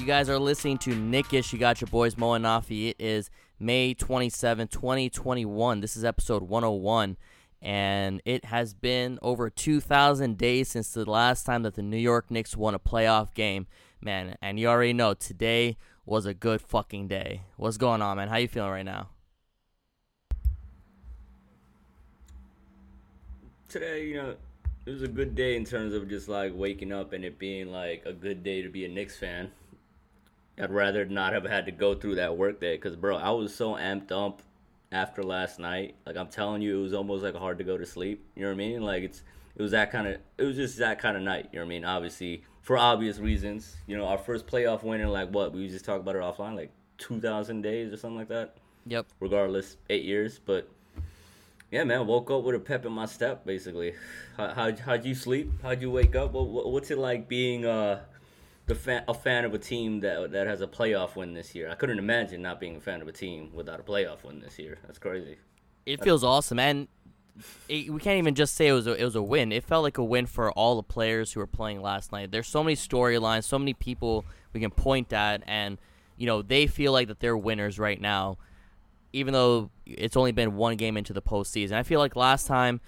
You guys are listening to Knickish. You got your boys Mo and Nafi. It is May 27, 2021. This is episode 101. And it has been over 2,000 days since the last time that the New York Knicks won a playoff game. Man, and you already know today was a good fucking day. What's going on, man? How you feeling right now? Today, you know, it was a good day in terms of just like waking up and it being like a good day to be a Knicks fan. I'd rather not have had to go through that work day because, bro, I was so amped up after last night. Like I'm telling you, it was almost like hard to go to sleep. You know what I mean? Like it's it was that kind of it was just that kind of night. You know what I mean? Obviously, for obvious reasons. You know, our first playoff win in like what we just talked about it offline, like two thousand days or something like that. Yep. Regardless, eight years, but. Yeah, man. Woke up with a pep in my step, basically. How, how, how'd you sleep? How'd you wake up? What, what, what's it like being uh, the fan, a fan of a team that that has a playoff win this year? I couldn't imagine not being a fan of a team without a playoff win this year. That's crazy. It feels awesome, and it, we can't even just say it was a, it was a win. It felt like a win for all the players who were playing last night. There's so many storylines, so many people we can point at, and you know they feel like that they're winners right now, even though it's only been one game into the postseason. I feel like last time,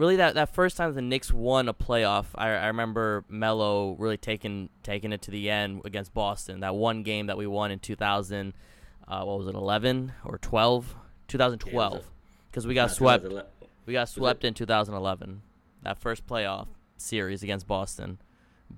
really that, that first time the Knicks won a playoff, I, I remember Melo really taking taking it to the end against Boston. That one game that we won in 2000, uh, what was it, 11 or 12? 2012, because we got swept. We got swept in 2011, that first playoff series against Boston.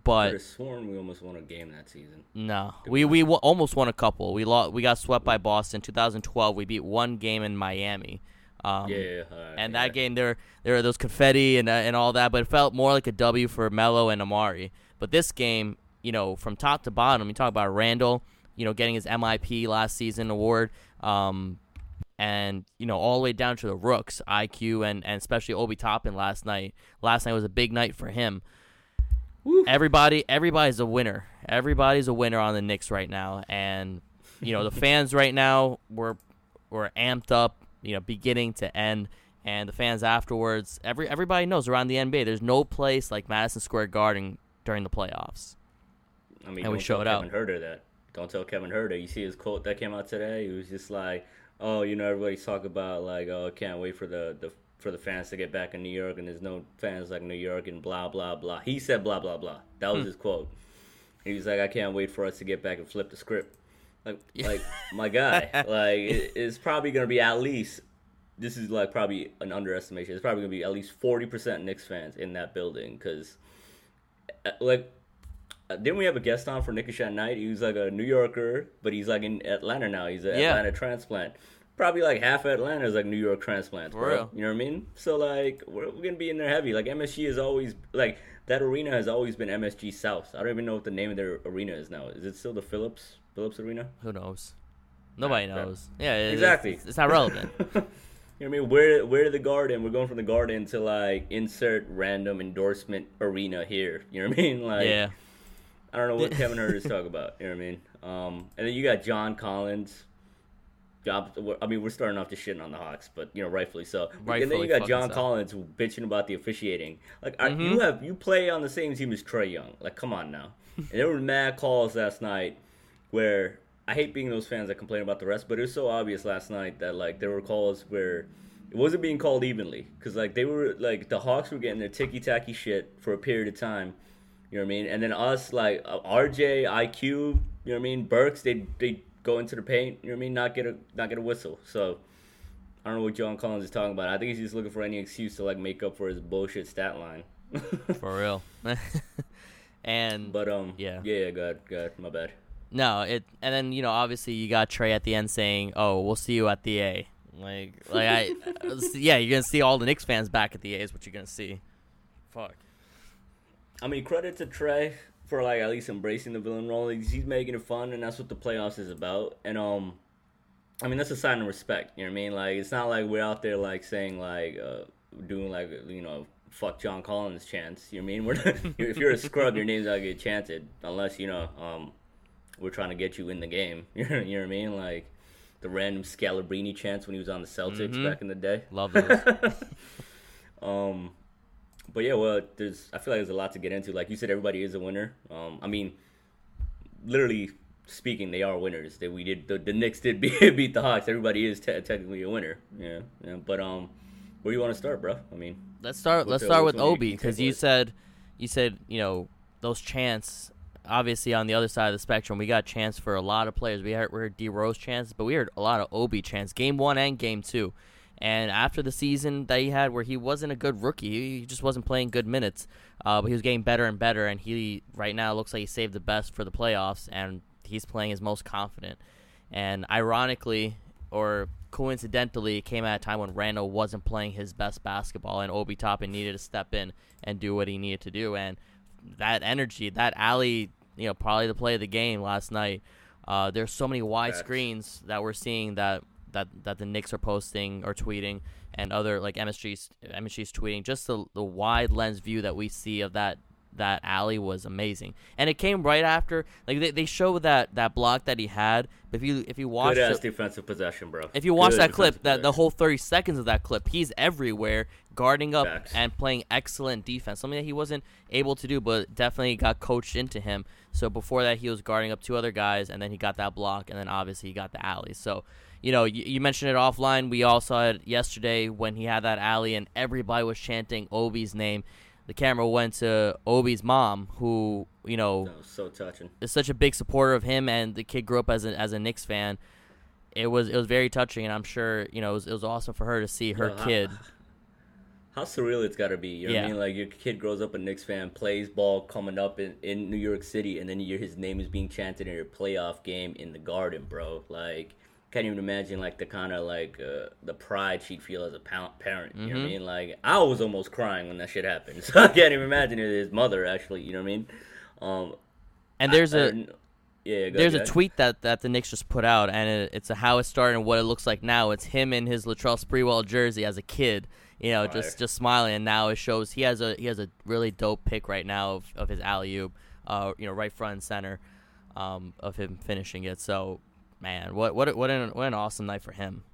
But sworn we almost won a game that season. no, we we w- almost won a couple. We lost. We got swept by Boston. 2012, we beat one game in Miami. Um, Yeah, alright, and yeah. that game there there were those confetti and uh, and all that, but it felt more like a W for Melo and Amar'e. But this game, you know, from top to bottom, you talk about Randle, you know, getting his MIP last season award, um, and you know all the way down to the rooks, IQ and and especially Obi Toppin last night. Last night was a big night for him. Everybody, everybody's a winner. Everybody's a winner on the Knicks right now, and you know the fans right now were were amped up. You know, beginning to end, and the fans afterwards. Every everybody knows around the NBA, there's no place like Madison Square Garden during the playoffs. I mean, And we showed tell out. Kevin Huerter that. Don't tell Kevin Huerter. You see his quote that came out today. He was just like, "Oh, you know, everybody's talking about like, oh, can't wait for the, the for the fans to get back in New York, and there's no fans like New York, and blah blah blah." He said blah blah blah. That Hmm. was his quote. He was like, "I can't wait for us to get back and flip the script." Like, like my guy, like it, it's probably gonna be at least. This is like probably an underestimation. It's probably gonna be at least forty percent Knicks fans in that building because, like, uh, didn't we have a guest on for Knickish at Night? He was like a New Yorker, but he's like in Atlanta now. He's an Yeah. Atlanta transplant. Probably like half Atlanta is like New York transplants, For bro. real. You know what I mean? So like we're, we're gonna be in there heavy. Like MSG is always like that arena has always been MSG South. I don't even know what the name of their arena is now. Is it still the Phillips Phillips Arena? Who knows? Nobody Right, knows. Yeah, it- Exactly. It's, it's not relevant. You know what I mean? Where where the garden? We're going from the garden to like insert random endorsement arena here. You know what I mean? Like yeah, I don't know what Kevin Hurt is talking about. You know what I mean? Um, and then you got John Collins. Job, I mean, we're starting off just shitting on the Hawks, but you know, rightfully so. and then you got John so. Collins bitching about the officiating. Like, Mm-hmm. you have you play on the same team as Trae Young. Like, come on now. and there were mad calls last night where I hate being those fans that complain about the rest, but it was so obvious last night that like there were calls where it wasn't being called evenly because like they were like the Hawks were getting their ticky tacky shit for a period of time. You know what I mean? And then us like uh, RJ, IQ, you know what I mean? Burks, they they go into the paint. You know what I mean? Not get a not get a whistle. So I don't know what John Collins is talking about. I think he's just looking for any excuse to like make up for his bullshit stat line. for real. and but um, Yeah. yeah, yeah, God, my bad. No, it and then you know obviously you got Trae at the end saying, "Oh, we'll see you at the A." Like, like I, yeah, you're gonna see all the Knicks fans back at the A is what you're gonna see. Fuck. I mean, credit to Trae for like at least embracing the villain role. He's, he's making it fun, and that's what the playoffs is about. And um, I mean, that's a sign of respect. You know what I mean? Like, it's not like we're out there like saying like uh, doing like you know fuck John Collins chance. You know what I mean? We're not, if you're a scrub, your name's not gonna get chanted unless you know um we're trying to get you in the game. you know what I mean? Like the random Scalabrine chance when he was on the Celtics Mhm. back in the day. Love those. Um, but yeah, well, there's I feel like there's a lot to get into. Like you said, everybody is a winner. Um, I mean, literally speaking, they are winners. That we did the, the Knicks did beat, beat the Hawks. Everybody is te- technically a winner. Yeah, yeah. But um, where do you want to start, bro? I mean, Let's start. Let's the- start with one of your Obi because you said, you said you know those chants. Obviously, on the other side of the spectrum, we got chance for a lot of players. We heard, we heard D Rose chants, but we heard a lot of Obi chance, Game one and game two, and after the season that he had, where he wasn't a good rookie, he just wasn't playing good minutes. Uh, but he was getting better and better, and he right now looks like he saved the best for the playoffs, and he's playing his most confident. And ironically, or coincidentally, it came at a time when Randle wasn't playing his best basketball, and Obi Toppin needed to step in and do what he needed to do. And that energy, that alley, you know, probably the play of the game last night. Uh, there's so many wide screens that we're seeing that that that the Knicks are posting or tweeting, and other like MSG's MSG's tweeting. Just the the wide lens view that we see of that that alley was amazing, and it came right after. Like they, they show that that block that he had. But if you if you watch good ass it- defensive possession, bro. if you watch Good that clip, that the whole 30 seconds of that clip, he's everywhere, guarding up Facts. and playing excellent defense. Something that he wasn't able to do, but definitely got coached into him. So before that, he was guarding up two other guys, and then he got that block, and then obviously he got the alley. So, you know, you, you mentioned it offline. We all saw it yesterday when he had that alley, and everybody was chanting Obi's name. The camera went to Obi's mom, who you know so touching. is such a big supporter of him, and the kid grew up as a as a Knicks fan. It was it was very touching, and I'm sure you know it was, it was awesome for her to see her Yo, how- kid. How surreal it's got to be. You know what I mean? Like your kid grows up a Knicks fan, plays ball coming up in, in New York City, and then you hear his name is being chanted in your playoff game in the Garden, bro. Like, can't even imagine like the kind of like uh, the pride she'd feel as a pa- parent. You know what I Mhm. mean? Like, I was almost crying when that shit happened. So I can't even imagine it his mother actually. You know what I mean? Um, And there's I- a I- yeah. There's a tweet that, that the Knicks just put out, and it, it's a how it started and what it looks like now. It's him in his Latrell Sprewell jersey as a kid, you know, just just smiling. And now it shows he has a he has a really dope pick right now of, of his alley oop, uh, you know, right front and center, um, of him finishing it. So, man, what what what an what an awesome night for him.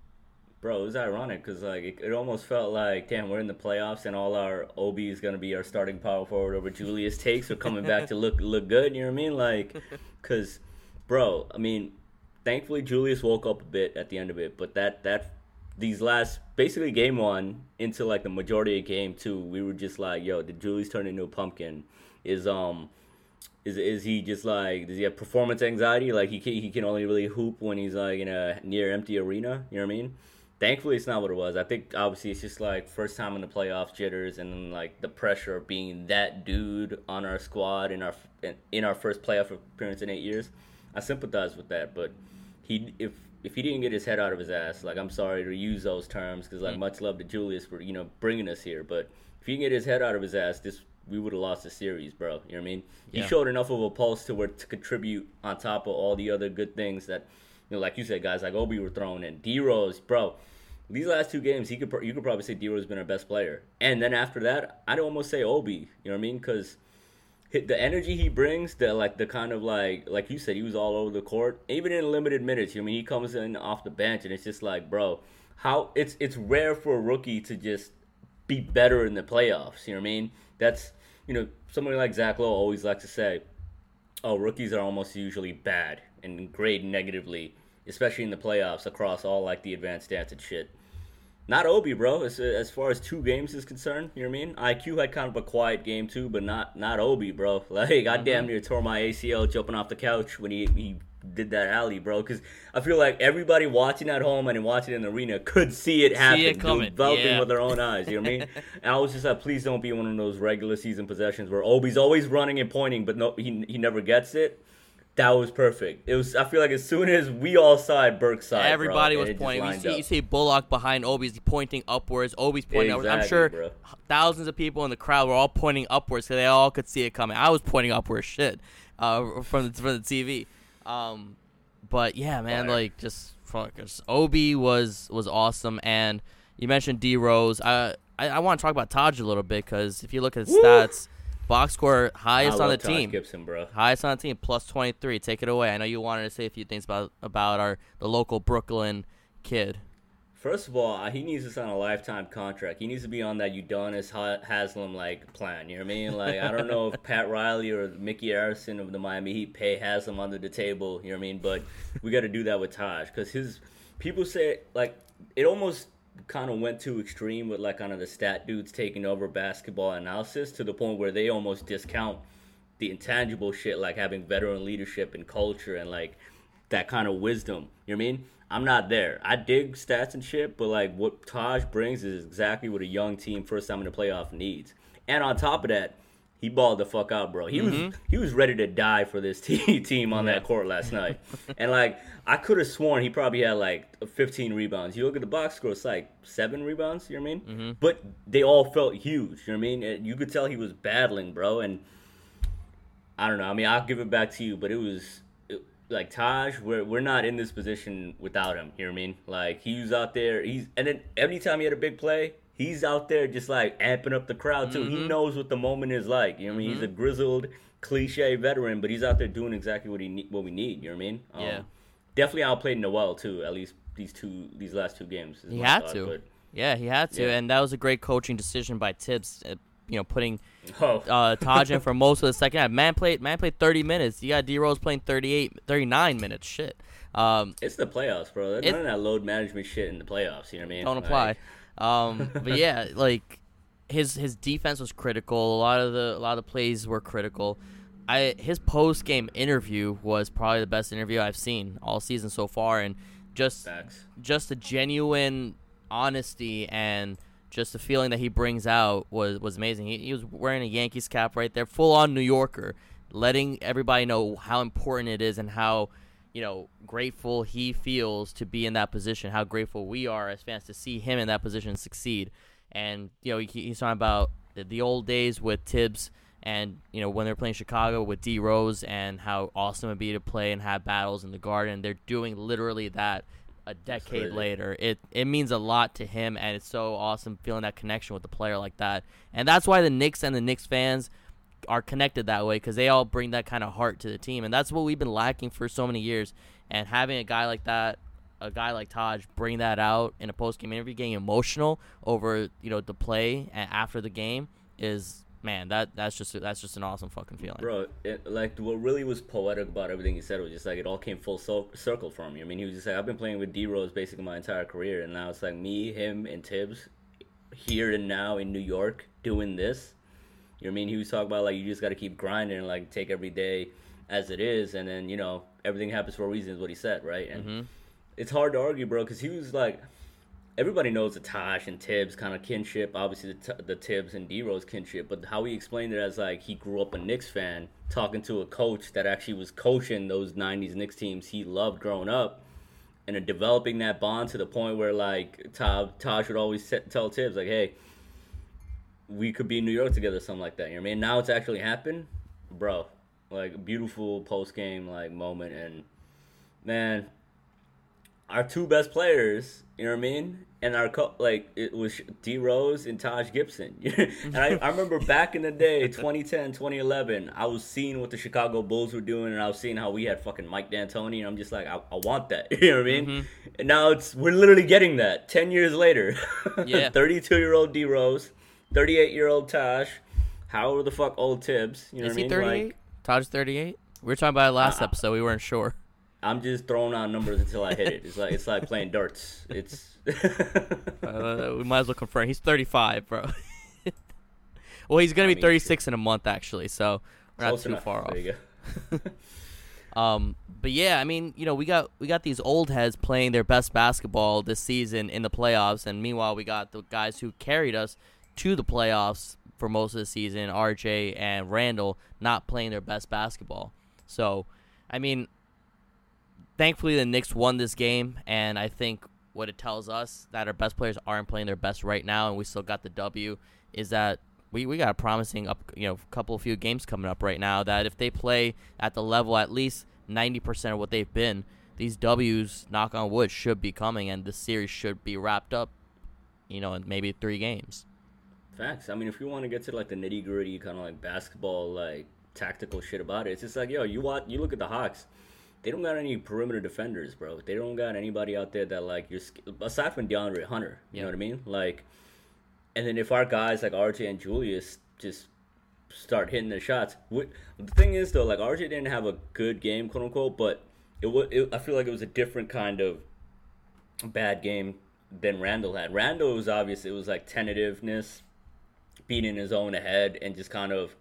Bro, it was ironic because like it, it almost felt like, damn, we're in the playoffs and all our OB is gonna be our starting power forward over Julius Takes. We're coming back to look look good. You know what I mean? Like, because, bro, I mean, thankfully Julius woke up a bit at the end of it, but that that these last basically game one into like the majority of game two, we were just like, yo, did Julius turn into a pumpkin? Is um. Is, is he just like does he have performance anxiety like he can, he can only really hoop when he's like in a near empty arena you know what I mean Thankfully, it's not what it was. I think obviously it's just like first time in the playoffs jitters and then, like the pressure of being that dude on our squad in our in our first playoff appearance in eight years. I sympathize with that, but he if if he didn't get his head out of his ass, like I'm sorry to use those terms because like mm. much love to Julius for you know bringing us here, but if he can get his head out of his ass, this we would have lost the series, bro. You know what I mean? He showed enough of a pulse to where to contribute on top of all the other good things that you know, like you said, guys like Obi were thrown in. D Rose, bro. These last two games, he could you could probably say D Rose has been our best player, and then after that, I'd almost say Obi. You know what I mean? Because the energy he brings, the like the kind of like like you said, he was all over the court, even in limited minutes. I mean he comes in off the bench, and it's just like, bro, how it's it's rare for a rookie to just be better in the playoffs. You know what I mean? That's you know somebody like Zach Lowe always likes to say, oh, rookies are almost usually bad and grade negatively, especially in the playoffs across all like the advanced stats and shit. Not Obi, bro. As, as far as two games is concerned, you know what I mean. IQ had kind of a quiet game too, but not not Obi, bro. Like I damn mm-hmm. near tore my ACL jumping off the couch when he he did that alley, bro. Because I feel like everybody watching at home and watching in the arena could see it happen, see it coming, developing yeah. with their own eyes. You know what I mean? And I was just like, please don't be one of those regular season possessions where Obi's always running and pointing, but no, he he never gets it. That was perfect. It was. I feel like as soon as we all side Burke's side, bro, Everybody and was pointing. You see, you see Bullock behind Obi's pointing upwards. Obi's pointing upwards. I'm sure bro. thousands of people in the crowd were all pointing upwards because they all could see it coming. I was pointing upwards, shit, uh, from the, from the TV. Um, but yeah, man, Fire. like just fuck. Obi was was awesome, and you mentioned D Rose. I I, I want to talk about Taj a little bit because if you look at his stats, box score highest on the team. Gibson, bro. Highest on the team, plus 23. Take it away. I know you wanted to say a few things about about our the local Brooklyn kid. First of all, he needs to sign a lifetime contract. He needs to be on that Udonis Ha- Haslam like plan. You know what I mean? Like I don't know if Pat Riley or Micky Arison of the Miami Heat pay Haslam under the table. You know what I mean? But we got to do that with Taj because his people say like it almost kind of went too extreme with like kind of the stat dudes taking over basketball analysis to the point where they almost discount the intangible shit like having veteran leadership and culture and like that kind of wisdom. You know what I mean? I'm not there. I dig stats and shit, but like what Taj brings is exactly what a young team first time in the playoff needs. And on top of that, he balled the fuck out, bro. He was mm-hmm. he was ready to die for this te- team on that court last night. and like I could have sworn he probably had like 15 rebounds. You look at the box score, it's like seven rebounds. You know what I mean? Mm-hmm. But they all felt huge. You know what I mean? And you could tell he was battling, bro. And I don't know. I mean, I'll give it back to you, but it was it, like Taj. We're we're not in this position without him. You know what I mean? Like he was out there. He's and then every time he had a big play, he's out there just like amping up the crowd too. He knows what the moment is like. You know what I mean? He's a grizzled, cliche veteran, but he's out there doing exactly what he ne- what we need. You know what I mean? Um, Yeah. Definitely outplayed Noel too. At least these two these last two games. He had thought, to. but- Yeah, he had to, Yeah. and that was a great coaching decision by Tibbs. Uh, you know, putting Oh, uh, Taj in for most of the second half. Man played man played 30 minutes. You got D Rose playing 38, 39 minutes. Shit. Um, it's the playoffs, bro. There's It- none of that load management shit in the playoffs. You know what I mean? don't Like, apply. Um, but yeah, like his his defense was critical. A lot of the a lot of the plays were critical. I his post game interview was probably the best interview I've seen all season so far, and just Facts. just the genuine honesty and just the feeling that he brings out was was amazing. He, he was wearing a Yankees cap right there, full on New Yorker, letting everybody know how important it is and how you know grateful he feels to be in that position. How grateful we are as fans to see him in that position succeed. And you know he, he's talking about the, old days with Tibbs. And you know when they're playing Chicago with D Rose and how awesome it'd be to play and have battles in the Garden, they're doing literally that a decade later. It it means a lot to him, and it's so awesome feeling that connection with the player like that. And that's why the Knicks and the Knicks fans are connected that way because they all bring that kind of heart to the team, and that's what we've been lacking for so many years. And having a guy like that, a guy like Taj, bring that out in a post game interview, getting emotional over you know the play a- after the game is man that that's just that's just an awesome fucking feeling. Bro, it, like what really was poetic about everything he said was just like it all came full cir- circle for me. I mean, he was just like, I've been playing with D Rose basically my entire career, and now it's like me, him, and Tibbs here and now in New York doing this. You know what I mean? He was talking about like you just got to keep grinding and like take every day as it is, and then you know everything happens for a reason is what he said, right? And mm-hmm. it's hard to argue, bro, because he was like everybody knows the Taj and Tibbs kind of kinship. Obviously, the, T- the Tibbs and D Rose kinship, but how he explained it as like he grew up a Knicks fan, talking to a coach that actually was coaching those '90s Knicks teams he loved growing up, and developing that bond to the point where like Taj, Taj would always se- tell Tibbs like, "Hey, we could be in New York together," something like that. You know what I mean? Now it's actually happened, bro. Like beautiful post game like moment, and man, our two best players, you know what I mean? And our co- like it was D Rose and Taj Gibson. and I, I remember back in the day, 2010, 2011, I was seeing what the Chicago Bulls were doing, and I was seeing how we had fucking Mike D'Antoni, and I'm just like, I, I want that. You know what I mean? Mm-hmm. And now it's we're literally getting that 10 years later. Yeah. 32 year old D Rose, 38 year old Taj, how are the fuck old Tibbs? You know Is what I mean? 38? Like, Taj 38. We were talking about it last Uh, episode. We weren't sure. I'm just throwing out numbers until I hit it. It's like it's like playing darts. It's Uh, we might as well confirm. He's 35, bro. well, he's gonna I be mean, 36 in a month, actually. So we're not close too enough. far off. There you go. Um, but yeah, I mean, you know, we got we got these old heads playing their best basketball this season in the playoffs, and meanwhile, we got the guys who carried us to the playoffs for most of the season, RJ and Randle, not playing their best basketball. So I mean, thankfully the Knicks won this game, and I think what it tells us that our best players aren't playing their best right now, and we still got the W, is that we, we got a promising up you know couple of few games coming up right now that if they play at the level at least ninety percent of what they've been, these W's, knock on wood, should be coming, and the series should be wrapped up, you know, in maybe three games. Facts. I mean, if you want to get to like the nitty gritty kind of like basketball, like tactical shit about it, it's just like yo, you watch, you look at the Hawks. They don't got any perimeter defenders, bro. They don't got anybody out there that like you're aside from DeAndre Hunter. You Yeah. know what I mean? Like, and then if our guys like RJ and Julius just start hitting their shots, what, the thing is though, like RJ didn't have a good game, quote unquote, but it was. It, I feel like it was a different kind of bad game than Randle had. Randle was obvious. It was like tentativeness, being in his own head, and just kind of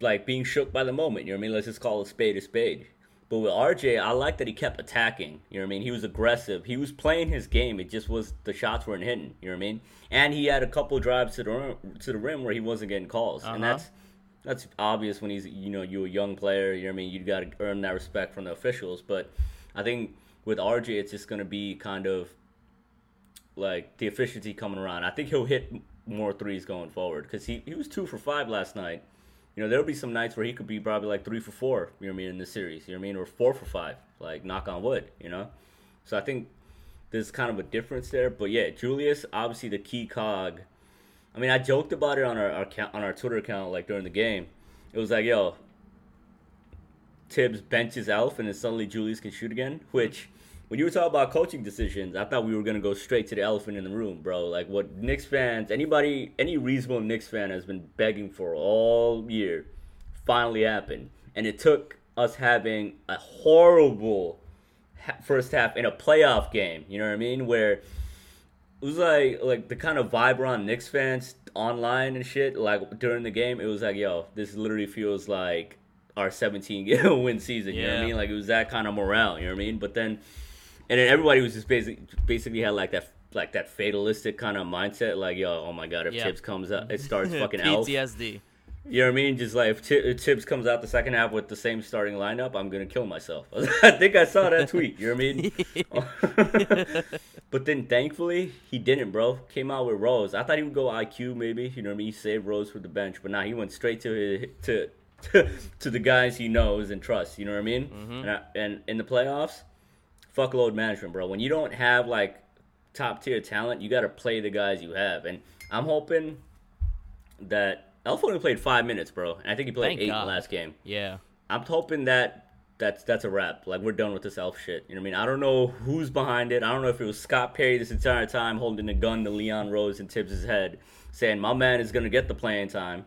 like being shook by the moment. You know what I mean? Let's just call a spade a spade. But with RJ, I like that he kept attacking. You know what I mean? He was aggressive. He was playing his game. It just was the shots weren't hitting. You know what I mean? And he had a couple drives to the rim, to the rim where he wasn't getting calls, and Uh-huh. that's that's obvious when he's you know you a young player. You know what I mean? You got to earn that respect from the officials. But I think with RJ, it's just gonna be kind of like the efficiency coming around. I think he'll hit more threes going forward because he, he was two for five last night. You know, there'll be some nights where he could be probably like three for four, you know what I mean, in the series, you know what I mean, or four for five, like knock on wood, you know? So I think there's kind of a difference there. But yeah, Julius, obviously the key cog. I mean, I joked about it on our, our on our Twitter account, like during the game. It was like, yo, Tibbs benches Elf and then suddenly Julius can shoot again. Which, when you were talking about coaching decisions, I thought we were gonna go straight to the elephant in the room, bro. Like what Knicks fans, anybody, any reasonable Knicks fan has been begging for all year, finally happened, and it took us having a horrible first half in a playoff game. You know what I mean? Where it was like like the kind of vibe around Knicks fans online and shit. Like during the game, it was like, yo, this literally feels like our 17 game win season. You know what I mean? Like it was that kind of morale. You know what I mean? But then, and then everybody was just basically basically had like that like that fatalistic kind of mindset. Like, yo, oh my god, if Yeah. Tibbs comes up, it starts fucking elf. PTSD. You know what I mean? Just like if, Ti- if Tibbs comes out the second half with the same starting lineup, I'm gonna kill myself. I think I saw that tweet. You know what I mean? but then thankfully he didn't, bro. Came out with Rose. I thought he would go IQ maybe. You know what I mean? He saved Rose for the bench, but now he went straight to his, to to the guys he knows and trusts. You know what I mean? Mm-hmm. And, I, and in the playoffs, fuck load management, bro. When you don't have like top tier talent, you got to play the guys you have. And I'm hoping that Elf only played five minutes, bro. And I think he played Thank eight in God. the last game. Yeah. I'm hoping that that's that's a wrap. Like we're done with this elf shit. You know what I mean? I don't know who's behind it. I don't know if it was Scott Perry this entire time holding a gun to Leon Rose and Tibbs' head, saying my man is gonna get the playing time,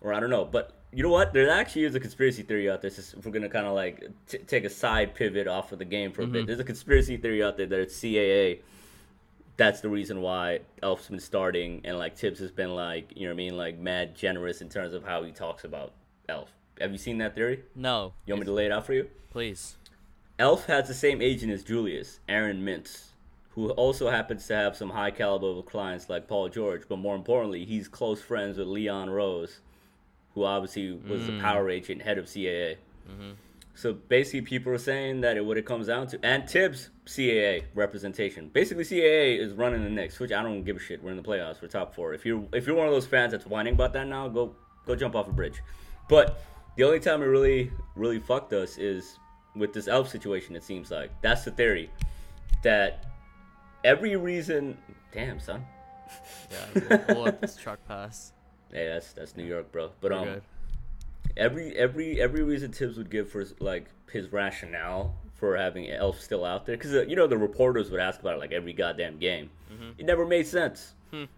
or I don't know. But you know what? There actually is a conspiracy theory out there. Just we're gonna kind of like t- take a side pivot off of the game for a bit, mm-hmm. there's a conspiracy theory out there that it's CAA. That's the reason why Elf's been starting, and like Tibbs has been like, you know what I mean, like mad generous in terms of how he talks about Elf. Have you seen that theory? No. You want me to lay it out for you? Please. Elf has the same agent as Julius, Aaron Mintz, who also happens to have some high caliber of clients like Paul George, but more importantly, he's close friends with Leon Rose, who obviously was the mm. power agent, head of CAA. Mm-hmm. So basically, people are saying that it, what it comes down to, and Tibbs CAA representation. Basically, CAA is running the Knicks, which I don't give a shit. We're in the playoffs. We're top four. If you're if you're one of those fans that's whining about that now, go go jump off a bridge. But the only time it really really fucked us is with this elf situation. It seems like that's the theory that every reason. Damn son. Yeah. We'll, we'll let this truck pass. Hey, that's that's New York, bro. But um, every every every reason Tibbs would give for his, like his rationale for having Elf still out there, because uh, you know the reporters would ask about it like every goddamn game. It never made sense.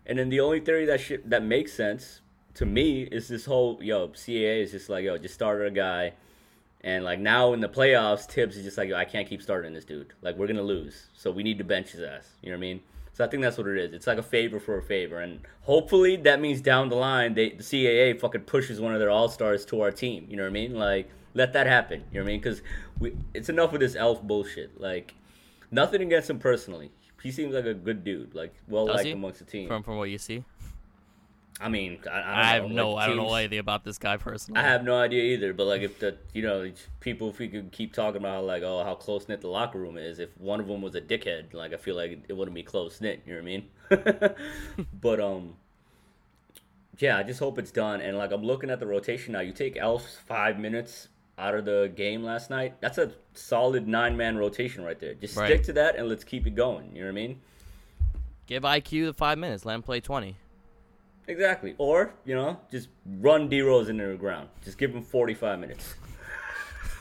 And then the only theory that shit that makes sense to me is this whole yo CAA is just like yo just started a guy, and like now in the playoffs Tibbs is just like yo I can't keep starting this dude like we're gonna lose so we need to bench his ass. You know what I mean? So I think that's what it is. It's like a favor for a favor, and hopefully that means down the line they the CAA fucking pushes one of their all stars to our team. You know what I mean? Like let that happen. You know what I mean? Because we it's enough with this elf bullshit. Like nothing against him personally. He seems like a good dude, like well liked amongst the team. From from what you see. I mean, I, I, don't I have know, no, like, I don't know anything about this guy personally. I have no idea either. But like, if the you know people, if we could keep talking about like oh how close knit the locker room is, if one of them was a dickhead, like I feel like it wouldn't be close knit. You know what I mean? but um, yeah, I just hope it's done. And like I'm looking at the rotation now. You take Elf's five minutes out of the game last night. That's a solid nine man rotation right there. Just Right. stick to that and let's keep it going. You know what I mean? Give IQ the five minutes. Let him play twenty. Exactly. Or, you know, just run D Rose into the ground. Just give him 45 minutes.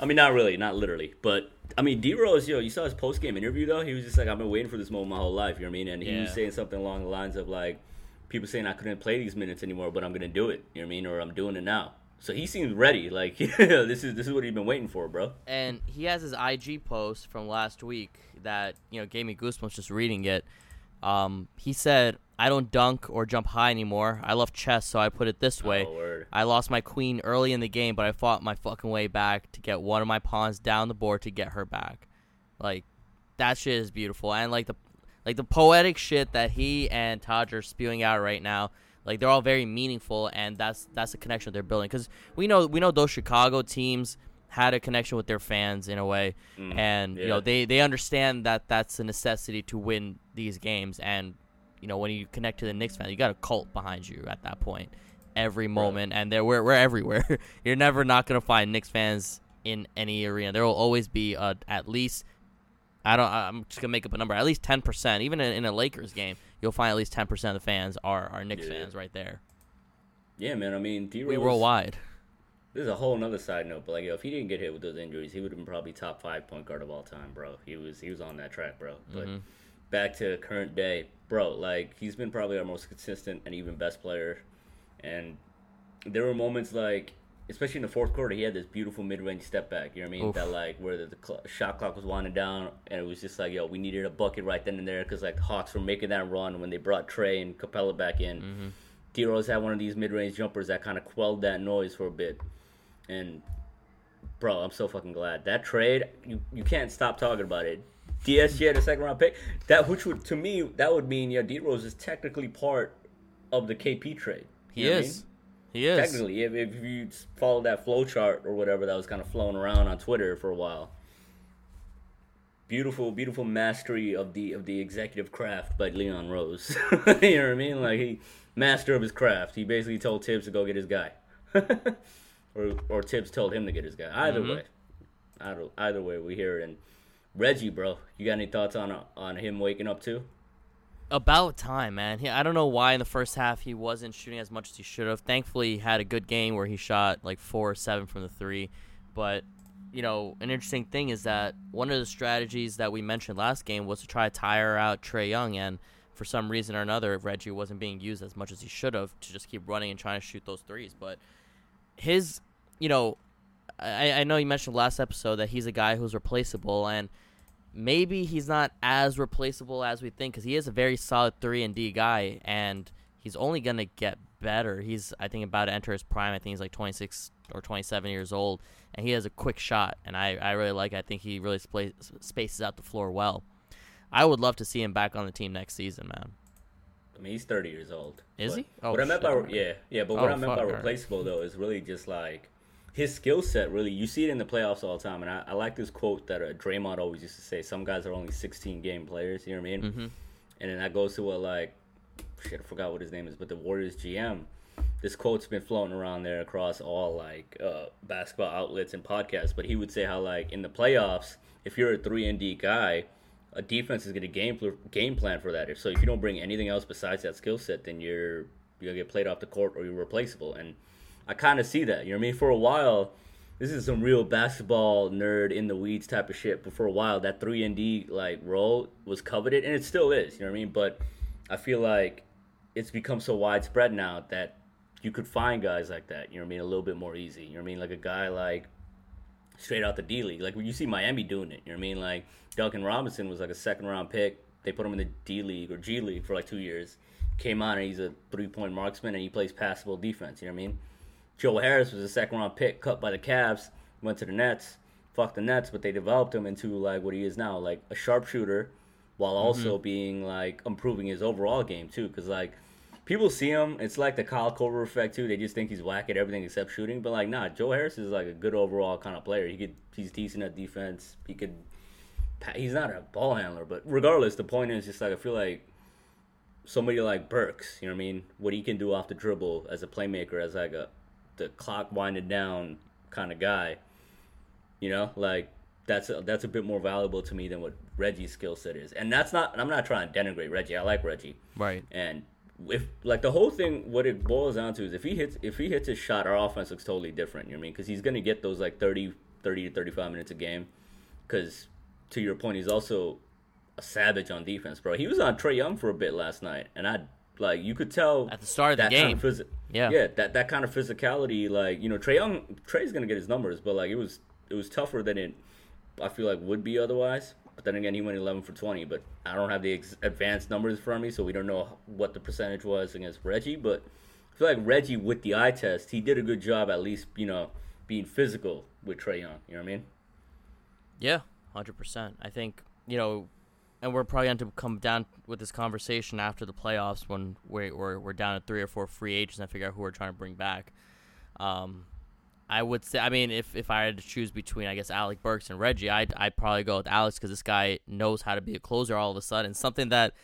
I mean, not really, not literally. But, I mean, D Rose, yo, you saw his post game interview, though? He was just like, I've been waiting for this moment my whole life, you know what I mean? And he was saying something along the lines of, like, people saying I couldn't play these minutes anymore, but I'm going to do it, you know what I mean? Or I'm doing it now. So he seems ready. Like, this is this is what he's been waiting for, bro. and he has his IG post from last week that you know gave me goosebumps just reading it. Um, he said, "I don't dunk or jump high anymore. I love chess, so I put it this way: Oh. I lost my queen early in the game, but I fought my fucking way back to get one of my pawns down the board to get her back. Like that shit is beautiful, and like the like the poetic shit that he and Taj are spewing out right now." Like they're all very meaningful, and that's that's the connection they're building. Because we know we know those Chicago teams had a connection with their fans in a way, mm, and you know they they understand that that's a necessity to win these games. And you know when you connect to the Knicks fan, you got a cult behind you at that point, every moment, and they're we're, we're everywhere. You're never not gonna find Knicks fans in any arena. There will always be uh, at least I don't. I'm just gonna make up a number. At least ten percent. Even in, in a Lakers game, you'll find at least ten percent of the fans are are Knicks Yeah. fans right there. Yeah, man. I mean, D We worldwide. This is a whole nother side note, but like, yo, if he didn't get hit with those injuries, he would have been probably top five point guard of all time, bro. He was he was on that track, bro. But Mm-hmm. Back to current day, bro. Like he's been probably our most consistent and even best player. And there were moments like, especially in the fourth quarter, he had this beautiful mid range step back. You know what I mean? Oof. That like where the, the cl- shot clock was winding down, and it was just like, yo, we needed a bucket right then and there because like the Hawks were making that run when they brought Trae and Capela back in. Mm-hmm. D Rose had one of these mid range jumpers that kind of quelled that noise for a bit. And bro, I'm so fucking glad that trade. You you can't stop talking about it. DSJ had a second round pick. That which would to me that would mean yeah, D Rose is technically part of the KP trade. He You know what I is. mean? He is. Technically, if, if you follow that flow chart or whatever that was kind of flowing around on Twitter for a while. Beautiful, beautiful mastery of the of the executive craft by Leon Rose. you know what I mean? Like he master of his craft. He basically told Tibbs to go get his guy, or or Tibbs told him to get his guy. Either mm-hmm. way, either either way, we hear it. And Reggie, bro, you got any thoughts on on him waking up too? About time, man. He, I don't know why in the first half he wasn't shooting as much as he should have. Thankfully, he had a good game where he shot like four or seven from the three. But you know, an interesting thing is that one of the strategies that we mentioned last game was to try to tire out Trae Young, and for some reason or another, Reggie wasn't being used as much as he should have to just keep running and trying to shoot those threes. But his, you know, I, I know you mentioned last episode that he's a guy who's replaceable, and maybe he's not as replaceable as we think because he is a very solid three and D guy, and he's only gonna get better. He's I think about to enter his prime. I think he's like 26 or 27 years old, and he has a quick shot, and I, I really like. it. I think he really spa- spaces out the floor well. I would love to see him back on the team next season, man. I mean, he's 30 years old. Is But he? Oh, what I meant by yeah, yeah, but what Oh, I meant by replaceable though is really just like his skill set. Really, you see it in the playoffs all the time, and I, I like this quote that uh, Draymond always used to say: "Some guys are only 16 game players." You know what I mean? Mm-hmm. And then that goes to what like shit, I forgot what his name is, but the Warriors GM. This quote's been floating around there across all like uh, basketball outlets and podcasts. But he would say how like in the playoffs, if you're a three and D guy, a defense is going to game pl- game plan for that. If so, if you don't bring anything else besides that skill set, then you're you're gonna get played off the court or you're replaceable. And I kind of see that. You know what I mean? For a while, this is some real basketball nerd in the weeds type of shit. But for a while, that three and D like role was coveted, and it still is. You know what I mean? But I feel like it's become so widespread now that you could find guys like that. You know what I mean? A little bit more easy. You know what I mean? Like a guy like straight out the D League. Like when you see Miami doing it, you know what I mean? Like Duncan Robinson was like a second round pick. They put him in the D League or G League for like two years. Came on and he's a three point marksman and he plays passable defense. You know what I mean? Joe Harris was a second round pick, cut by the Cavs, went to the Nets, fucked the Nets, but they developed him into like what he is now, like a sharpshooter, while mm-hmm. also being like improving his overall game too. Because like people see him. It's like the Kyle Korver effect too. They just think he's whack at everything except shooting. But like, nah, Joe Harris is like a good overall kind of player. He could, he's decent at defense. He could, he's not a ball handler. But regardless, the point is just like I feel like somebody like Burks. You know what I mean? What he can do off the dribble as a playmaker, as like a the clock winding down kind of guy. You know, like that's a, that's a bit more valuable to me than what Reggie's skill set is. And that's not. I'm not trying to denigrate Reggie. I like Reggie. Right. And if like the whole thing, what it boils down to is if he hits if he hits his shot, our offense looks totally different. You know what I mean? Because he's gonna get those like 30, 30 to 35 minutes a game. Because to your point, he's also a savage on defense, bro. He was on Trae Young for a bit last night, and I like you could tell At the start of the that game. Kind of phys- Yeah. yeah, that that kind of physicality, like you know, Trae Young, Trae's gonna get his numbers, but like it was it was tougher than it I feel like would be otherwise. But then again, he went 11 for 20. But I don't have the ex- advanced numbers for me, so we don't know what the percentage was against Reggie. But I feel like Reggie, with the eye test, he did a good job at least, you know, being physical with Trae Young. You know what I mean? Yeah, hundred percent. I think you know, and we're probably going to come down with this conversation after the playoffs when we're we're, down to three or four free agents and figure out who we're trying to bring back. Um, I would say, I mean, if if I had to choose between, I guess Alec Burks and Reggie, I'd I'd probably go with Alex because this guy knows how to be a closer all of a sudden. Something that,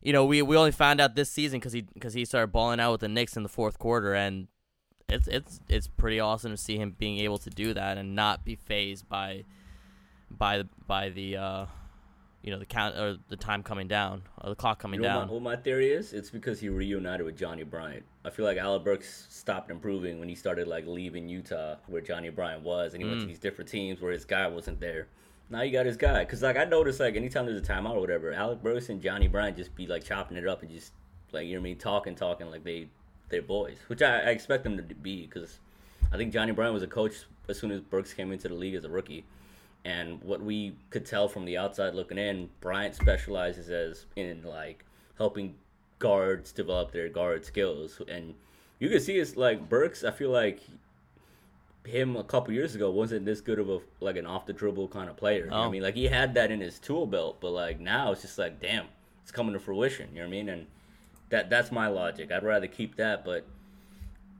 you know, we we only found out this season because he because he started balling out with the Knicks in the fourth quarter, and it's it's it's pretty awesome to see him being able to do that and not be phased by by by the uh, you know the count or the time coming down or the clock coming You know down. what my, what my theory is? It's because he reunited with Johnny Bryant. I feel like Alec Burks stopped improving when he started like leaving Utah, where Johnny Bryant was, and he went Mm. to these different teams where his guy wasn't there. Now you got his guy, cause like I noticed like anytime there's a timeout or whatever, Alec Burks and Johnny Bryant just be like chopping it up and just like you know what I mean, talking, talking like they they're boys, which I, I expect them to be, cause I think Johnny Bryant was a coach as soon as Burks came into the league as a rookie. And what we could tell from the outside looking in, Bryant specializes as in like helping guards develop their guard skills. And you can see it's like Burks. I feel like him a couple years ago wasn't this good of a like an off the dribble kind of player. You know Oh. I mean, like he had that in his tool belt, but like now it's just like damn, it's coming to fruition. You know what I mean? And that that's my logic. I'd rather keep that, but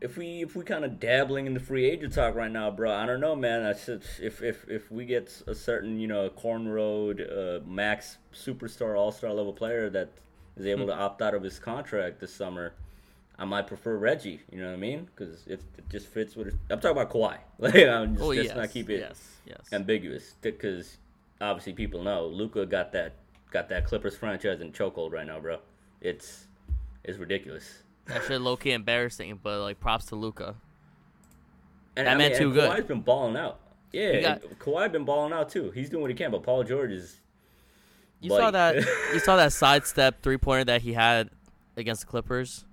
if we if we kind of dabbling in the free agent talk right now, bro, I don't know, man. I should, if if if we get a certain you know corn road uh, max superstar all star level player that is able to opt out of his contract this summer, I might prefer Reggie. You know what I mean? Because it, it just fits with. It. I'm talking about Kawhi. Like I'm just, oh yes, not keep it yes, yes. ambiguous because obviously people know Luka got that got that Clippers franchise in chokehold right now, bro. It's it's ridiculous. That shit low key embarrassing, but like props to Luka. And, That I man mean, too good. Kawhi's been balling out. Yeah, got- Kawhi been balling out too. He's doing what he can, but Paul George is. You saw that you saw that sidestep three pointer that he had against the Clippers.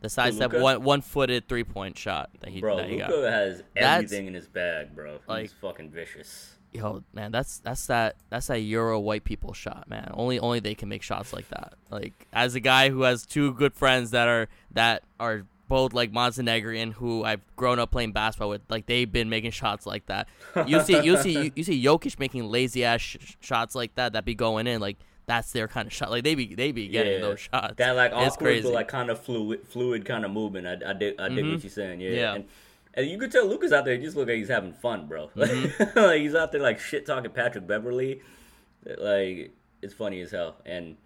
The sidestep one one footed three point shot that he bro, that he got. Luka has That's- everything in his bag, bro. He's like- fucking vicious. Yo, man, that's that's that that's that Euro white people shot, man. Only only they can make shots like that. Like as a guy who has two good friends that are that are both like Montenegrin who I've grown up playing basketball with, like they've been making shots like that. You see you see you, you see Jokic making lazy ass sh- shots like that that be going in like that's their kind of shot. Like they be they be getting yeah, those shots. That like awkward, crazy. but like kind of fluid, fluid kind of movement. I, I dig, I dig Mhm. what you're saying. Yeah, Yeah. And, and you could tell Luka's out there. He just look like he's having fun, bro. Mm-hmm. like he's out there like shit talking Patrick Beverley. Like it's funny as hell. And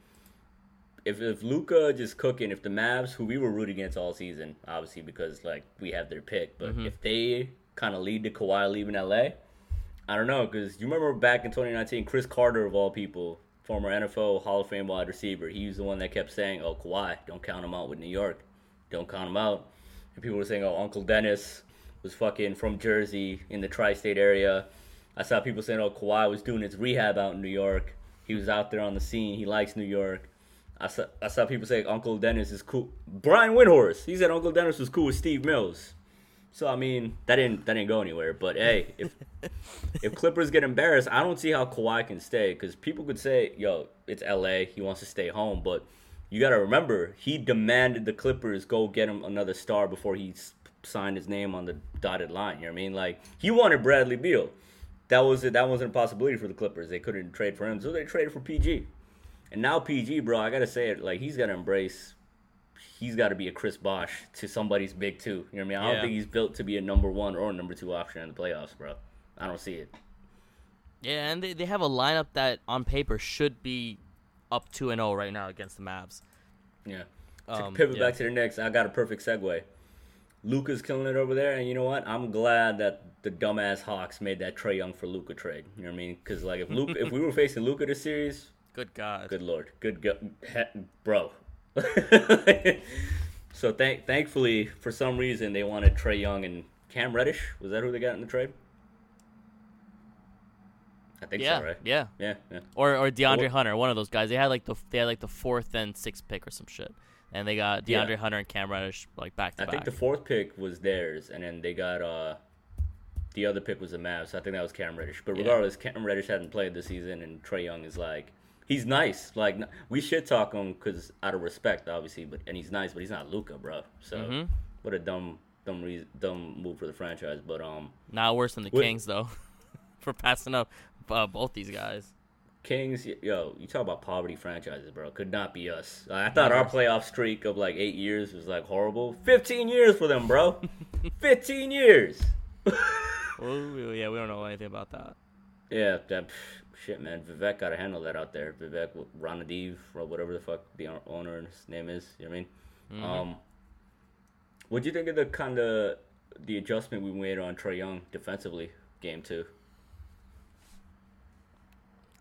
if if Luka just cooking, if the Mavs, who we were rooting against all season, obviously because like we have their pick, but Mm-hmm. if they kind of lead to Kawhi leaving LA, I don't know because you remember back in 2019, Cris Carter of all people, former NFL Hall of Fame wide receiver, he was the one that kept saying, "Oh Kawhi, don't count him out with New York, don't count him out." And people were saying, "Oh Uncle Dennis was fucking from Jersey in the tri-state area." I saw people saying, "Oh Kawhi was doing his rehab out in New York. He was out there on the scene. He likes New York." I saw, I saw people say Uncle Dennis is cool. Brian Windhorst, he said Uncle Dennis was cool with Steve Mills. So I mean, that didn't that didn't go anywhere. But hey, if if Clippers get embarrassed, I don't see how Kawhi can stay because people could say, "Yo, it's L.A. He wants to stay home," but you got to remember he demanded the Clippers go get him another star before he s- signed his name on the dotted line. You know what I mean? Like he wanted Bradley Beal. That was it. That wasn't a possibility for the Clippers. They couldn't trade for him, so they traded for PG. And now PG, bro, I gotta say it. Like he's gotta embrace. he's got to be a Chris Bosh to somebody's big two. You know what I mean? I don't Yeah. think he's built to be a number one or a number two option in the playoffs, bro. I don't see it. Yeah, and they, they have a lineup that on paper should be up 2 and 0 right now against the Mavs. Yeah. Um, to pivot yeah. back to the Knicks, I got a perfect segue. Luka's killing it over there, and you know what? I'm glad that the dumbass Hawks made that Trae Young for Luka trade. You know what I mean? Because like if Luka, if we were facing Luka this series, Good God. good lord, good go- he- bro. so thank thankfully, for some reason, they wanted Trae Young and Cam Reddish. Was that who they got in the trade? I think Yeah, so, right? yeah. Yeah, yeah. Or or DeAndre Well- Hunter, one of those guys. They had like the they had like the fourth and sixth pick or some shit, and they got Yeah. DeAndre Hunter and Cam Reddish like back to back. I think the fourth pick was theirs, and then they got uh the other pick was the Mavs. So I think that was Cam Reddish. But Yeah. regardless, Cam Reddish hadn't played this season, and Trae Young is like he's nice. Like we should talk him because out of respect, obviously. But and he's nice, but he's not Luka, bro. So Mhm. what a dumb dumb reason, dumb move for the franchise. But um, Not worse than the Wait. Kings though, for passing up uh, both these guys. Kings, yo, you talk about poverty franchises, bro. Could not be us. I thought our playoff streak of like eight years was like horrible. Fifteen years for them, bro. Fifteen years. Well, yeah, we don't know anything about that. Yeah, that shit, man. Vivek got to handle that out there. Vivek Ranadiv, or whatever the fuck the owner's name is. You know what I mean? Um, what do you think of the kind of the adjustment we made on Trae Young defensively, game two?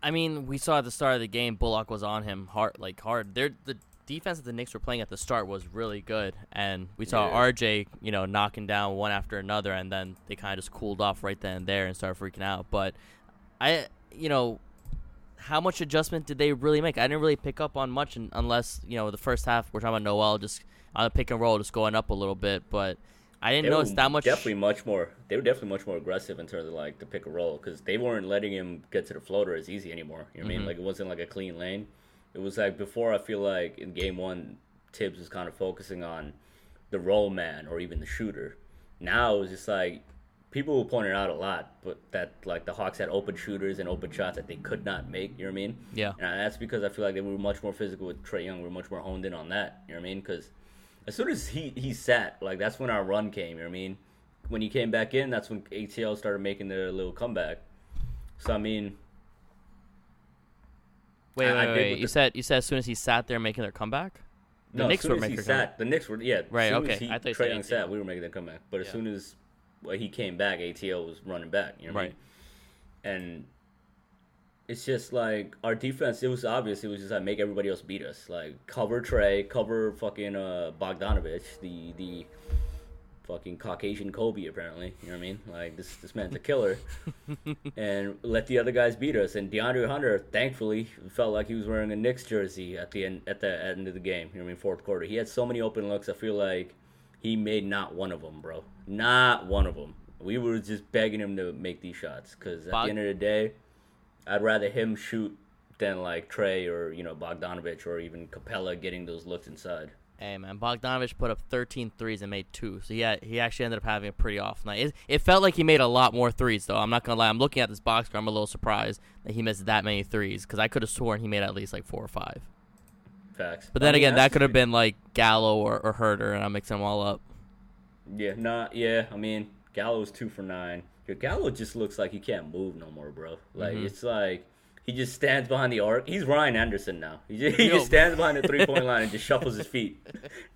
I mean, we saw at the start of the game, Bullock was on him hard, like hard. They're, the defense that the Knicks were playing at the start was really good, and we saw Yeah. RJ, you know, knocking down one after another, and then they kind of just cooled off right then and there and started freaking out. But I, you know, how much adjustment did they really make? I didn't really pick up on much, unless you know the first half we're talking about Noel just on the pick and roll, just going up a little bit, but. I didn't They notice that much. Definitely much more. They were definitely much more aggressive in terms of like the pick and roll because they weren't letting him get to the floater as easy anymore. You know what I Mm-hmm. mean? Like it wasn't like a clean lane. It was like before. I feel like in game one, Tibbs was kind of focusing on the roll man or even the shooter. Now it was just like people were pointing out a lot, but that like the Hawks had open shooters and open shots that they could not make. You know what I mean? Yeah. And that's because I feel like they were much more physical with Trae Young. We were much more honed in on that. You know what I mean? Because as soon as he he sat, like that's when our run came. You know what I mean? When he came back in, that's when ATL started making their little comeback. So I mean, Wait, I- wait, I wait. You the- said you said as soon as he sat there making their comeback. The no, Knicks were making their sat, the Knicks were yeah. Right, okay. He, I thought said sat, we were making their comeback. But as Yeah. soon as well, he came back, ATL was running back. You know what I mean? And it's just like our defense. It was obvious. It was just like make everybody else beat us. Like cover Trae, cover fucking uh, Bogdanovich, the the fucking Caucasian Kobe. Apparently, you know what I mean? Like this this man's a killer, and let the other guys beat us. And DeAndre Hunter, thankfully, felt like he was wearing a Knicks jersey at the end at the end of the game. You know what I mean? Fourth quarter, he had so many open looks. I feel like he made not one of them, bro. Not one of them. We were just begging him to make these shots because at Bog- the end of the day, I'd rather him shoot than like Trae or you know Bogdanovich or even Capela getting those looks inside. Hey man, Bogdanovich put up 13 threes and made two, so yeah, he actually ended up having a pretty off night. It, it felt like he made a lot more threes, though. I'm not gonna lie. I'm looking at this box score. I'm a little surprised that he missed that many threes because I could have sworn he made at least like four or five. Facts. But I then mean, again, that could have been like Gallo or, or Huerter, and I'm mixing them all up. Yeah, nah, yeah. I mean, Gallo's two for nine. Your Gallo just looks like he can't move no more, bro. Like Mm-hmm. it's like he just stands behind the arc. He's Ryan Anderson now. He just, he just stands behind the three point line and just shuffles his feet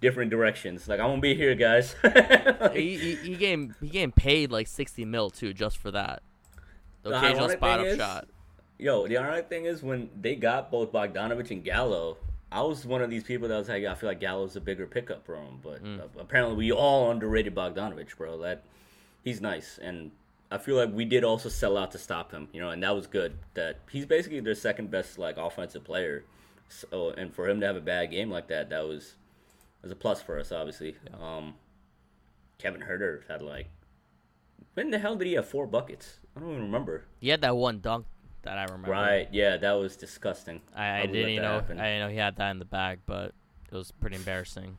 different directions. Like I'm gonna be here, guys. he, he, he game he getting paid like 60 mil too just for that. The The occasional spot up is- shot. Yo, the ironic thing is when they got both Bogdanovich and Gallo, I was one of these people that was like, I feel like Gallo's a bigger pickup for him. But Mm. uh, apparently, we all underrated Bogdanovich, bro. That he's nice, and I feel like we did also sell out to stop him, you know, and that was good. That he's basically their second best like offensive player. So, and for him to have a bad game like that, that was was a plus for us, obviously. Um, Kevin Huerter had like, when the hell did he have four buckets? I don't even remember. He had that one dunk that I remember. Right. Yeah, that was disgusting. I, I How we let didn't even know happen. I didn't know he had that in the bag, but it was pretty embarrassing.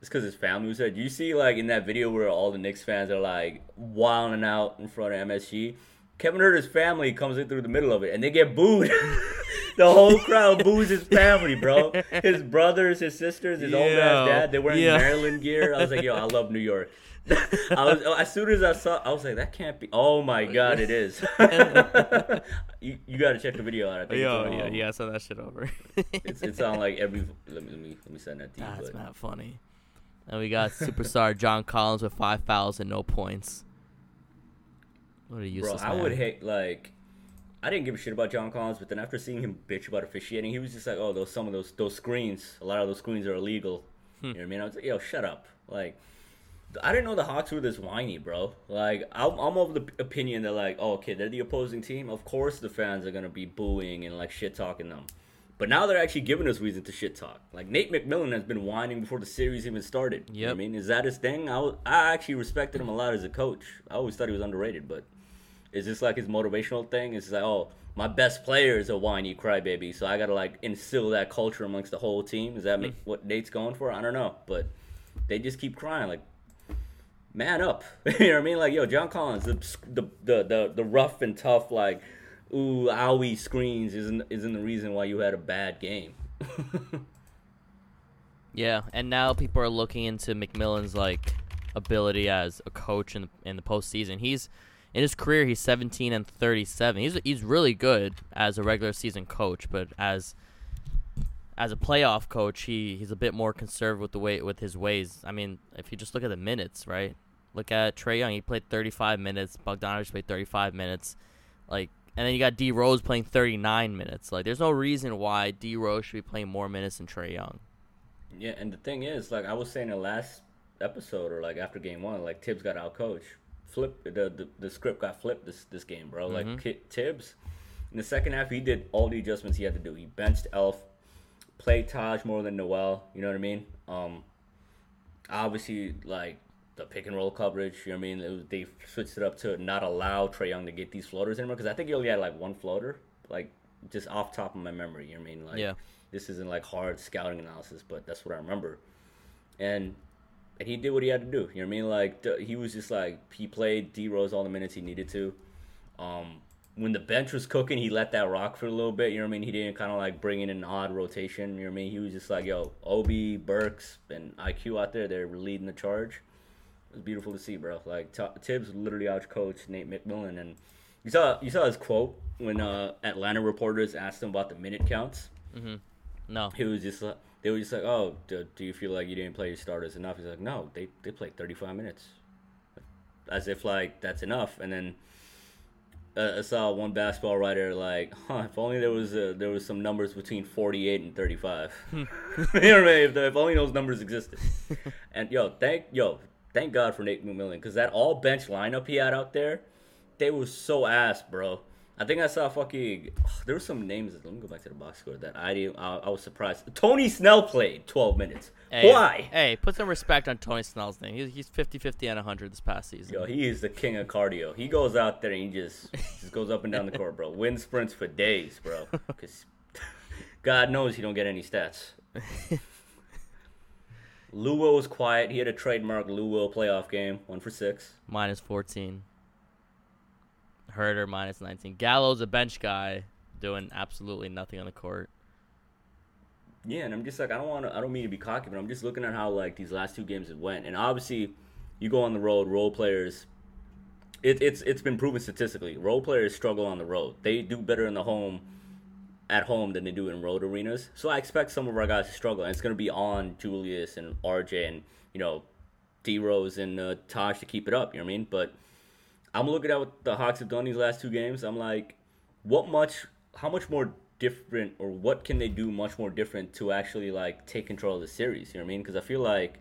It's because his family was there. Do you see like in that video where all the Knicks fans are like wilding out in front of MSG? Kevin Huerter's family comes in through the middle of it, and they get booed. the whole crowd boos his family, bro. His brothers, his sisters, his old Yo, ass dad. They're wearing yeah. Maryland gear. I was like, yo, I love New York. I was as soon as I saw, I was like, that can't be. Oh my god, it is. you you got to check the video out. I think Yo, yeah, um, yeah, send that shit over. It's, it's on like every. Let me let me let me send that to you. That's but- not funny. And we got superstar John Collins with five fouls and no points. What a useless Bro, I man. would hate like. I didn't give a shit about John Collins, but then after seeing him bitch about officiating, he was just like, "Oh, those some of those those screens, a lot of those screens are illegal." Hmm. You know what I mean? I was like, "Yo, shut up!" Like, I didn't know the Hawks were this whiny, bro. Like, I'm, I'm of the opinion that like, oh, okay, they're the opposing team. Of course, the fans are gonna be booing and like shit talking them. But now they're actually giving us reason to shit talk. Like Nate McMillan has been whining before the series even started. You know I mean, is that his thing? I, I actually respected him a lot as a coach. I always thought he was underrated, but is this like his motivational thing? It's like, oh, my best player is a whiny crybaby, so I gotta like instill that culture amongst the whole team. Is that hmm. make, what Nate's going for? I don't know, but they just keep crying like, man up. you know what I mean? Like, yo, John Collins, the the the the, the rough and tough like, ooh, owie screens isn't isn't the reason why you had a bad game. Yeah, and now people are looking into McMillan's like ability as a coach in the, in the postseason. He's in his career, he's 17 and 37. He's he's really good as a regular season coach, but as as a playoff coach, he, he's a bit more conservative with the way with his ways. I mean, if you just look at the minutes, right? Look at Trae Young. He played 35 minutes. Bogdanovich played 35 minutes. Like, and then you got D Rose playing 39 minutes. Like, there's no reason why D Rose should be playing more minutes than Trae Young. Yeah, and the thing is, like I was saying in the last episode or like after game one, like Tibbs got out coach. Flip the, the the script got flipped this this game, bro. Like Ki- Tibbs in the second half, he did all the adjustments he had to do. He benched Elf, played Taj more than Noel. You know what I mean? Um, obviously like the pick and roll coverage. You know what I mean? Was, they switched it up to not allow Trae Young to get these floaters anymore because I think he only had like one floater, like just off top of my memory. You know what I mean? Like Yeah. this isn't like hard scouting analysis, but that's what I remember. And and he did what he had to do. You know what I mean? Like he was just like he played D Rose all the minutes he needed to. Um, when the bench was cooking, he let that rock for a little bit. You know what I mean? He didn't kind of like bring in an odd rotation. You know what I mean? He was just like, yo, Obi, Burks, and IQ out there. They're leading the charge. It was beautiful to see, bro. Like T- Tibbs literally out coached Nate McMillan, and you saw you saw his quote when uh, Atlanta reporters asked him about the minute counts. No. He was just like, they were just like, oh, do, do you feel like you didn't play your starters enough? He's like, no, they they played 35 minutes, as if like that's enough. And then uh, I saw one basketball writer like, huh, if only there was uh, there was some numbers between 48 and 35. you know what I mean? If, if only those numbers existed. and yo, thank yo, thank God for Nate McMillan because that all bench lineup he had out there, they were so ass, bro. I think I saw fucking. Oh, there were some names. Let me go back to the box score that I didn't. I, I was surprised. Tony Snell played 12 minutes. Hey, Why? Hey, put some respect on Tony Snell's name. He's, he's 50 50 and 100 this past season. Yo, he is the king of cardio. He goes out there and he just just goes up and down the court, bro. Wind sprints for days, bro. Because God knows he don't get any stats. Lou Will was quiet. He had a trademark Lou Will playoff game, one for six. Minus 14. Huerter minus 19. Gallows a bench guy doing absolutely nothing on the court. Yeah, and I'm just like I don't want to. I don't mean to be cocky, but I'm just looking at how like these last two games have went, and obviously, you go on the road. Role players, it, it's it's been proven statistically. Role players struggle on the road. They do better in the home, at home than they do in road arenas. So I expect some of our guys to struggle, and it's going to be on Julius and RJ and you know, D Rose and uh, Taj to keep it up. You know what I mean? But I'm looking at what the Hawks have done these last two games. I'm like, what much, how much more different, or what can they do much more different to actually like take control of the series? You know what I mean? Because I feel like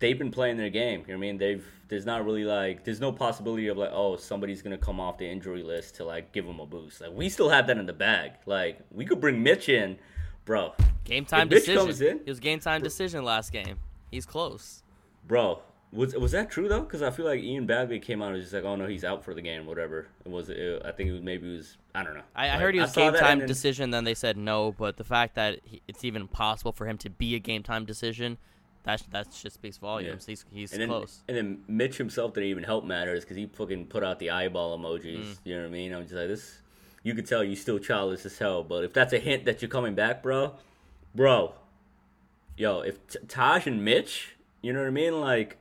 they've been playing their game. You know what I mean? They've there's not really like there's no possibility of like oh somebody's gonna come off the injury list to like give them a boost. Like we still have that in the bag. Like we could bring Mitch in, bro. Game time Mitch decision. comes in- It was game time decision last game. He's close. Bro, was was that true though? Because I feel like Ian Begley came out and was just like, "Oh no, he's out for the game, whatever." It was. It, I think it was maybe it was. I don't know. I, I heard he was game time then- decision. Then they said no, but the fact that he, it's even possible for him to be a game time decision that that just speaks volumes. He's he's and then, close. And then Mitch himself didn't even help matters because he fucking put out the eyeball emojis. Mm. You know what I mean? I'm just like this. You could tell you still childish as hell. But if that's a hint that you're coming back, bro, bro, yo, if T- Taj and Mitch, you know what I mean? Like,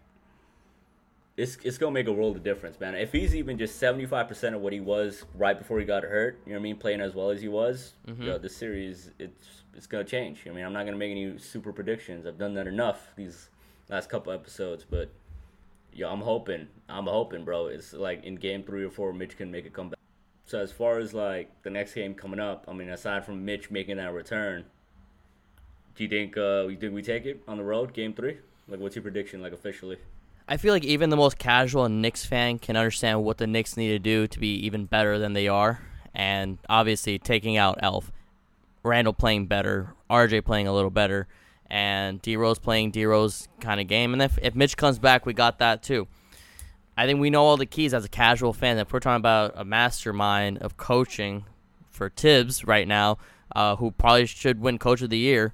it's it's gonna make a world of difference, man. If he's even just 75 percent of what he was right before he got hurt, you know what I mean? Playing as well as he was, Mm-hmm. yo, this series it's it's gonna change. I mean, I'm not gonna make any super predictions. I've done that enough these last couple episodes, but yo, I'm hoping, I'm hoping, bro. It's like in game three or four, Mitch can make a comeback. So as far as like the next game coming up, I mean, aside from Mitch making that return, do you think uh, you think we take it on the road, game three? Like, what's your prediction, like officially? I feel like even the most casual Knicks fan can understand what the Knicks need to do to be even better than they are. And obviously, taking out Elf, Randle playing better, RJ playing a little better, and D Rose playing D Rose kind of game. And if, if Mitch comes back, we got that too. I think we know all the keys as a casual fan. If we're talking about a mastermind of coaching for Tibbs right now, uh, who probably should win Coach of the Year,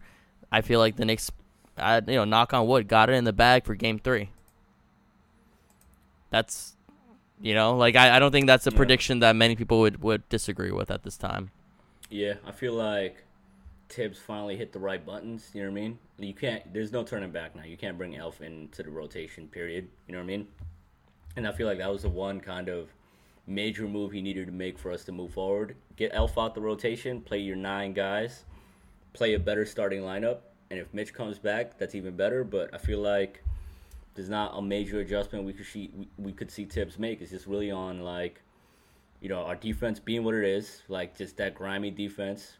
I feel like the Knicks, uh, you know, knock on wood, got it in the bag for Game Three. That's, you know, like I, I don't think that's a Yeah. prediction that many people would, would disagree with at this time. Yeah, I feel like Tibbs finally hit the right buttons. You know what I mean? You can't. There's no turning back now. You can't bring Elf into the rotation. Period. You know what I mean? And I feel like that was the one kind of major move he needed to make for us to move forward. Get Elf out the rotation. Play your nine guys. Play a better starting lineup. And if Mitch comes back, that's even better. But I feel like there's not a major adjustment we could see we, could see Tibbs make. It's just really on like you know, our defense being what it is, like just that grimy defense,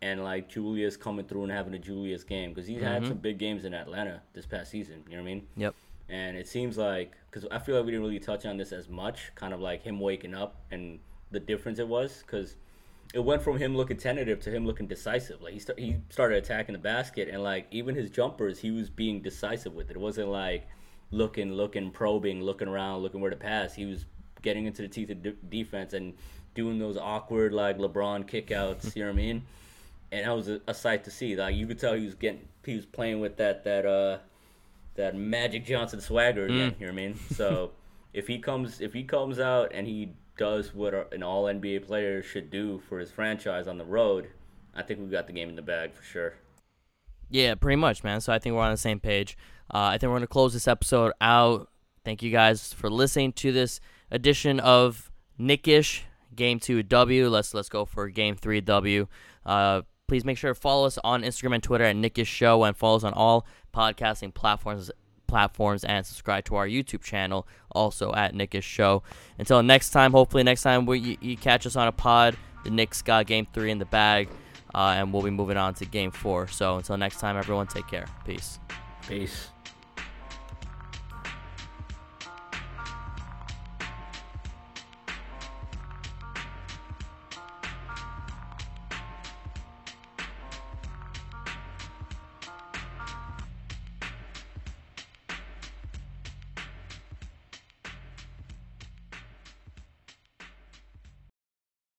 and like Julius coming through and having a Julius game because he's had mm-hmm. some big games in Atlanta this past season. You know what I mean? Yep. And it seems like because I feel like we didn't really touch on this as much, kind of like him waking up and the difference it was because it went from him looking tentative to him looking decisive. Like he start, he started attacking the basket and like even his jumpers, he was being decisive with it. It wasn't like looking, looking, probing, looking around, looking where to pass. He was getting into the teeth of de- defense and doing those awkward like LeBron kickouts. you know what I mean? And that was a, a sight to see. Like you could tell he was getting, he was playing with that that uh that Magic Johnson swagger again. You know what I mean? So if he comes if he comes out and he does what an All NBA player should do for his franchise on the road, I think we've got the game in the bag for sure. Yeah, pretty much, man. So I think we're on the same page. Uh, I think we're going to close this episode out. Thank you guys for listening to this edition of Knickish Game Two W. Let's let's go for Game Three W. Uh, please make sure to follow us on Instagram and Twitter at Knickish Show, and follow us on all podcasting platforms platforms and subscribe to our YouTube channel also at Knickish Show. Until next time, hopefully next time we, you, you catch us on a pod. The Knicks got Game Three in the bag, uh, and we'll be moving on to Game Four. So until next time, everyone, take care. Peace. Peace.